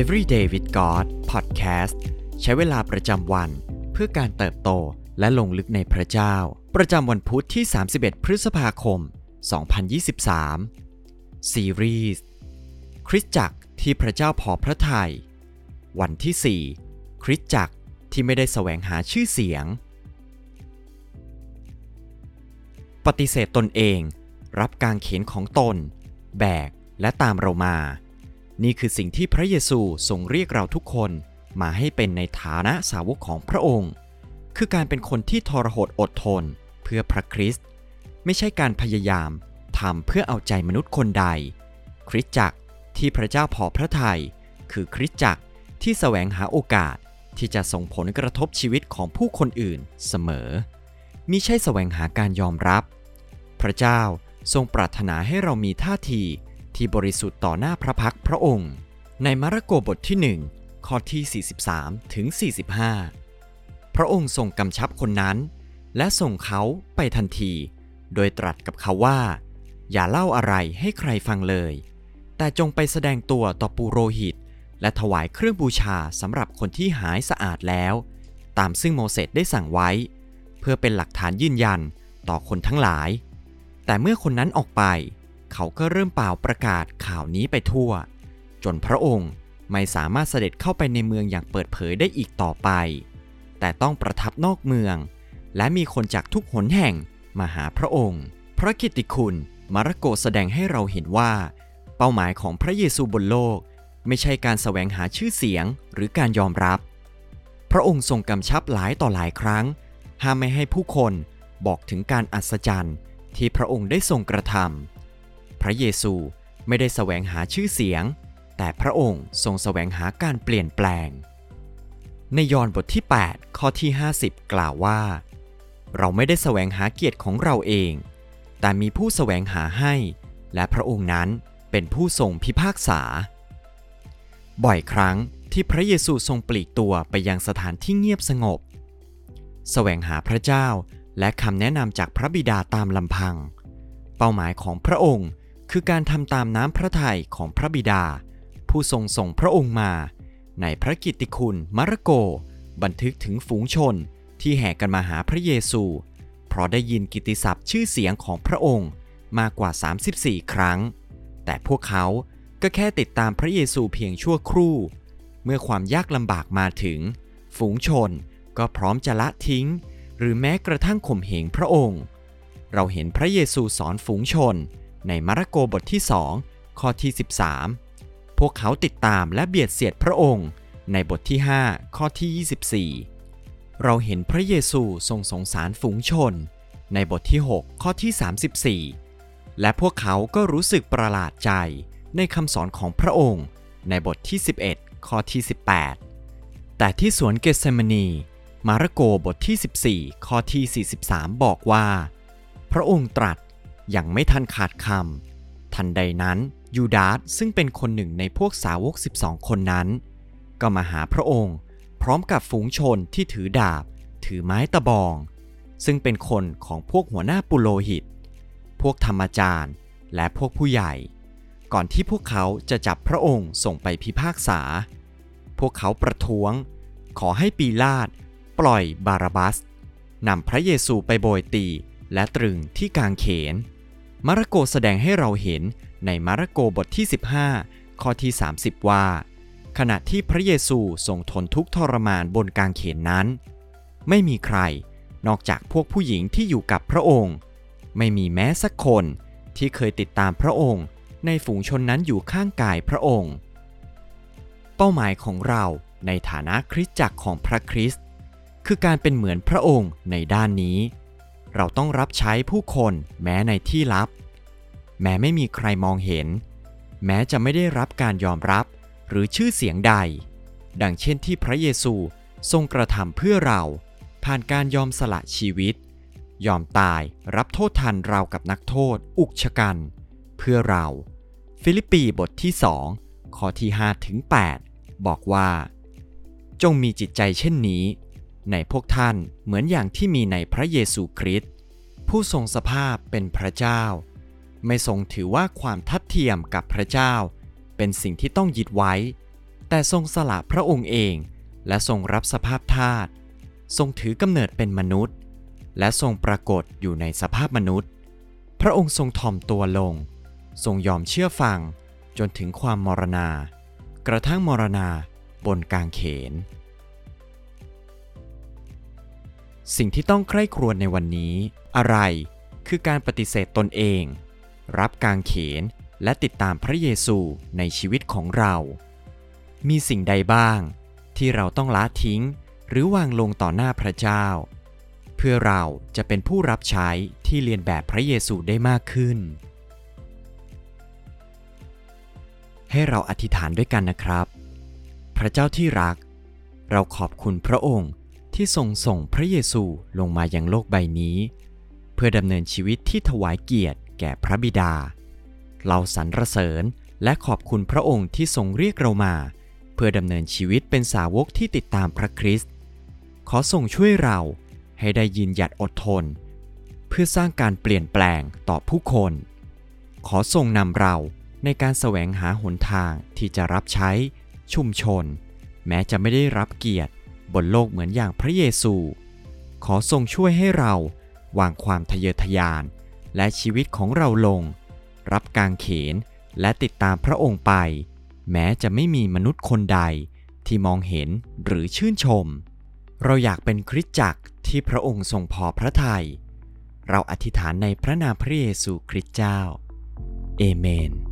Everyday with God Podcast ใช้เวลาประจำวันเพื่อการเติบโตและลงลึกในพระเจ้า ประจำวันพุทธที่ 31 พฤษภาคม 2023 ซีรีส์คริสตจักรที่พระเจ้าพอพระทยัยวันที่ 4 คริสตจักรที่ไม่ได้แสวงหาชื่อเสียง ปฏิเสธตนเอง รับการเขียนของตน แบกและตามเรามา นี่คือสิ่งที่พระเยซูทรงเรียกเราทุกคนมาให้เป็นในฐานะสาวกของพระองค์ คือการเป็นคนที่ทรหดอดทนเพื่อพระคริสต์ไม่ใช่การพยายามทำเพื่อเอาใจมนุษย์คนใด คริสตจักรที่พระเจ้าพอพระทยัยคือคริสตจักรที่แสวงหาโอกาสที่จะส่งผลกระทบชีวิตของผู้คนอื่นเสมอมิใช่แสวงหาการยอมรับ พระเจ้าทรงปรารถนาให้เรามีท่าที ที่บริสุทธิ์ต่อหน้าพระพักพระองค์ ในมาระโกบทที่ 1 ข้อที่ 43 ถึง 45 พระองค์ทรงกำชับคนนั้น และส่งเขาไปทันที โดยตรัสกับเขาว่า อย่าเล่าอะไรให้ใครฟังเลย แต่จงไปแสดงตัวต่อปุโรหิต และถวายเครื่องบูชาสำหรับคนที่หายสะอาดแล้ว ตามซึ่งโมเสสได้สั่งไว้ เพื่อเป็นหลักฐานยืนยันต่อคนทั้งหลาย แต่เมื่อคนนั้นออกไป เขาก็เริ่มเป่าประกาศข่าวนี้ไปทั่ว จนพระองค์ไม่สามารถเสด็จเข้าไปในเมืองอย่างเปิดเผยได้อีกต่อไป แต่ต้องประทับนอกเมือง และมีคนจากทุกหนแห่งมาหาพระองค์ พระกิตติคุณมาระโกแสดงให้เราเห็นว่า เป้าหมายของพระเยซูบนโลก ไม่ใช่การแสวงหาชื่อเสียงหรือการยอมรับ พระองค์ทรงกำชับหลายต่อหลายครั้ง ห้ามไม่ให้ผู้คนบอกถึงการอัศจรรย์ที่พระองค์ได้ทรงกระทำ พระเยซูไม่ได้แสวงหาชื่อเสียง แต่พระองค์ทรงแสวงหาการเปลี่ยนแปลง ในยอห์นบทที่ 8 ข้อที่ 50 กล่าวว่า เราไม่ได้แสวงหาเกียรติของเราเอง แต่มีผู้แสวงหาให้ และพระองค์นั้นเป็นผู้ทรงพิพากษา บ่อยครั้งที่พระเยซูทรงปลีกตัวไปยังสถานที่เงียบสงบแสวงหาพระเจ้าและคำแนะนำจากพระบิดาตามลำพัง เป้าหมายของพระองค์ คือการทำตามน้ำพระทัยของพระบิดา ผู้ทรงส่งพระองค์มา ในพระกิตติคุณมาระโก บันทึกถึงฝูงชนที่แห่กันมาหาพระเยซู เพราะได้ยินกิตติศัพท์ชื่อเสียงของพระองค์มากกว่า 34 ครั้ง แต่พวกเขาก็แค่ติดตามพระเยซูเพียงชั่วครู่ เมื่อความยากลำบากมาถึง ฝูงชนก็พร้อมจะละทิ้ง หรือแม้กระทั่งข่มเหงพระองค์ เราเห็นพระเยซูสอนฝูงชน ในมาระโกบทที่ 2 ข้อที่ 13 พวกเขาติดตามและเบียดเสียดพระองค์ ในบทที่ 5 ข้อที่ 24 เราเห็นพระเยซูทรงสงสารฝูงชน ในบทที่ 6 ข้อที่ 34 และพวกเขาก็รู้สึกประหลาดใจในคำสอนของพระองค์ ในบทที่ 11 ข้อที่ 18 แต่ที่สวนเกสเซมานีมาระโกบทที่ 14 ข้อที่ 43 บอกว่า พระองค์ตรัส ย่างไม่ทันขาดคำทันใดนั้นยูดาสซึ่งเป็นคนหนึ่งในพวกสาวก 12 คนนั้น ก็มาหาพระองค์ พร้อมกับฝูงชนที่ถือดาบ ถือไม้ตะบอง ซึ่งเป็นคนของพวกหัวหน้าปุโรหิต พวกธรรมจารย์ และพวกผู้ใหญ่ ก่อนที่พวกเขาจะจับพระองค์ส่งไปพิพากษา พวกเขาประท้วง ขอให้ปีลาตปล่อยบาราบัสนำพระเยซูไปโบยตีและตรึงที่กางเขน มาระโกแสดงให้เราเห็นในมาระโกบทที่ 15 ข้อที่ 30 ว่า ขณะที่พระเยซูทรงทนทุกข์ทรมานบนกางเขนนั้น ไม่มีใครนอกจากพวกผู้หญิงที่อยู่กับพระองค์ ไม่มีแม้สักคนที่เคยติดตามพระองค์ ในฝูงชนนั้นอยู่ข้างกายพระองค์ เป้าหมายของเราในฐานะคริสตจักรของพระคริสต์คือการเป็นเหมือนพระองค์ในด้านนี้ เราต้องรับใช้ผู้คนแม้ในที่ลับ แม้ไม่มีใครมองเห็น แม้จะไม่ได้รับการยอมรับหรือชื่อเสียงใด ดังเช่นที่พระเยซูทรงกระทำเพื่อเรา ผ่านการยอมสละชีวิต ยอมตายรับโทษทันเรากับนักโทษ อุกชะกัน เพื่อเรา ฟิลิปปีบทที่สองข้อที่5ถึง8บอกว่า จงมีจิตใจเช่นนี้ ในพวกท่านเหมือนอย่างที่มีในพระเยซูคริสต์ผู้ทรงสภาพเป็นพระเจ้า ไม่ทรงถือว่าความทัดเทียมกับพระเจ้า เป็นสิ่งที่ต้องยึดไว้ แต่ทรงสละพระองค์เอง และทรงรับสภาพทาสทรงถือกำเนิดเป็นมนุษย์ และทรงปรากฏอยู่ในสภาพมนุษย์ พระองค์ทรงถ่อมตัวลง ทรงยอมเชื่อฟังจนถึงความมรณา กระทั่งมรณาบนกางเขน สิ่งที่ต้องใคร่ครวญในวันนี้ อะไรคือการปฏิเสธตนเอง รับกางเขนและติดตามพระเยซูในชีวิตของเรา มีสิ่งใดบ้าง ที่เราต้องละทิ้ง หรือวางลงต่อหน้าพระเจ้า เพื่อเราจะเป็นผู้รับใช้ที่เรียนแบบพระเยซูได้มากขึ้น ให้เราอธิษฐานด้วยกันนะครับ พระเจ้าที่รัก เราขอบคุณพระองค์ ที่ทรงส่งพระเยซูลงมายังโลกใบนี้ เพื่อดำเนินชีวิตที่ถวายเกียรติแก่พระบิดา เราสรรเสริญและขอบคุณพระองค์ที่ทรงเรียกเรามา เพื่อดำเนินชีวิตเป็นสาวกที่ติดตามพระคริสต์ขอทรงช่วยเราให้ได้ยืนหยัดอดทน เพื่อสร้างการเปลี่ยนแปลงต่อผู้คน ขอทรงนำเราในการแสวงหาหนทางที่จะรับใช้ชุมชน แม้จะไม่ได้รับเกียรติ บนโลกเหมือนอย่างพระเยซู ขอทรงช่วยให้เราวางความทะเยอทะยาน และชีวิตของเราลง รับกางเขนและติดตามพระองค์ไป แม้จะไม่มีมนุษย์คนใดที่มองเห็นหรือชื่นชม เราอยากเป็นคริสตจักรที่พระองค์ทรงพอพระทยัยเราอธิษฐานในพระนามพระเยซูคริสต์เจ้า เอเมน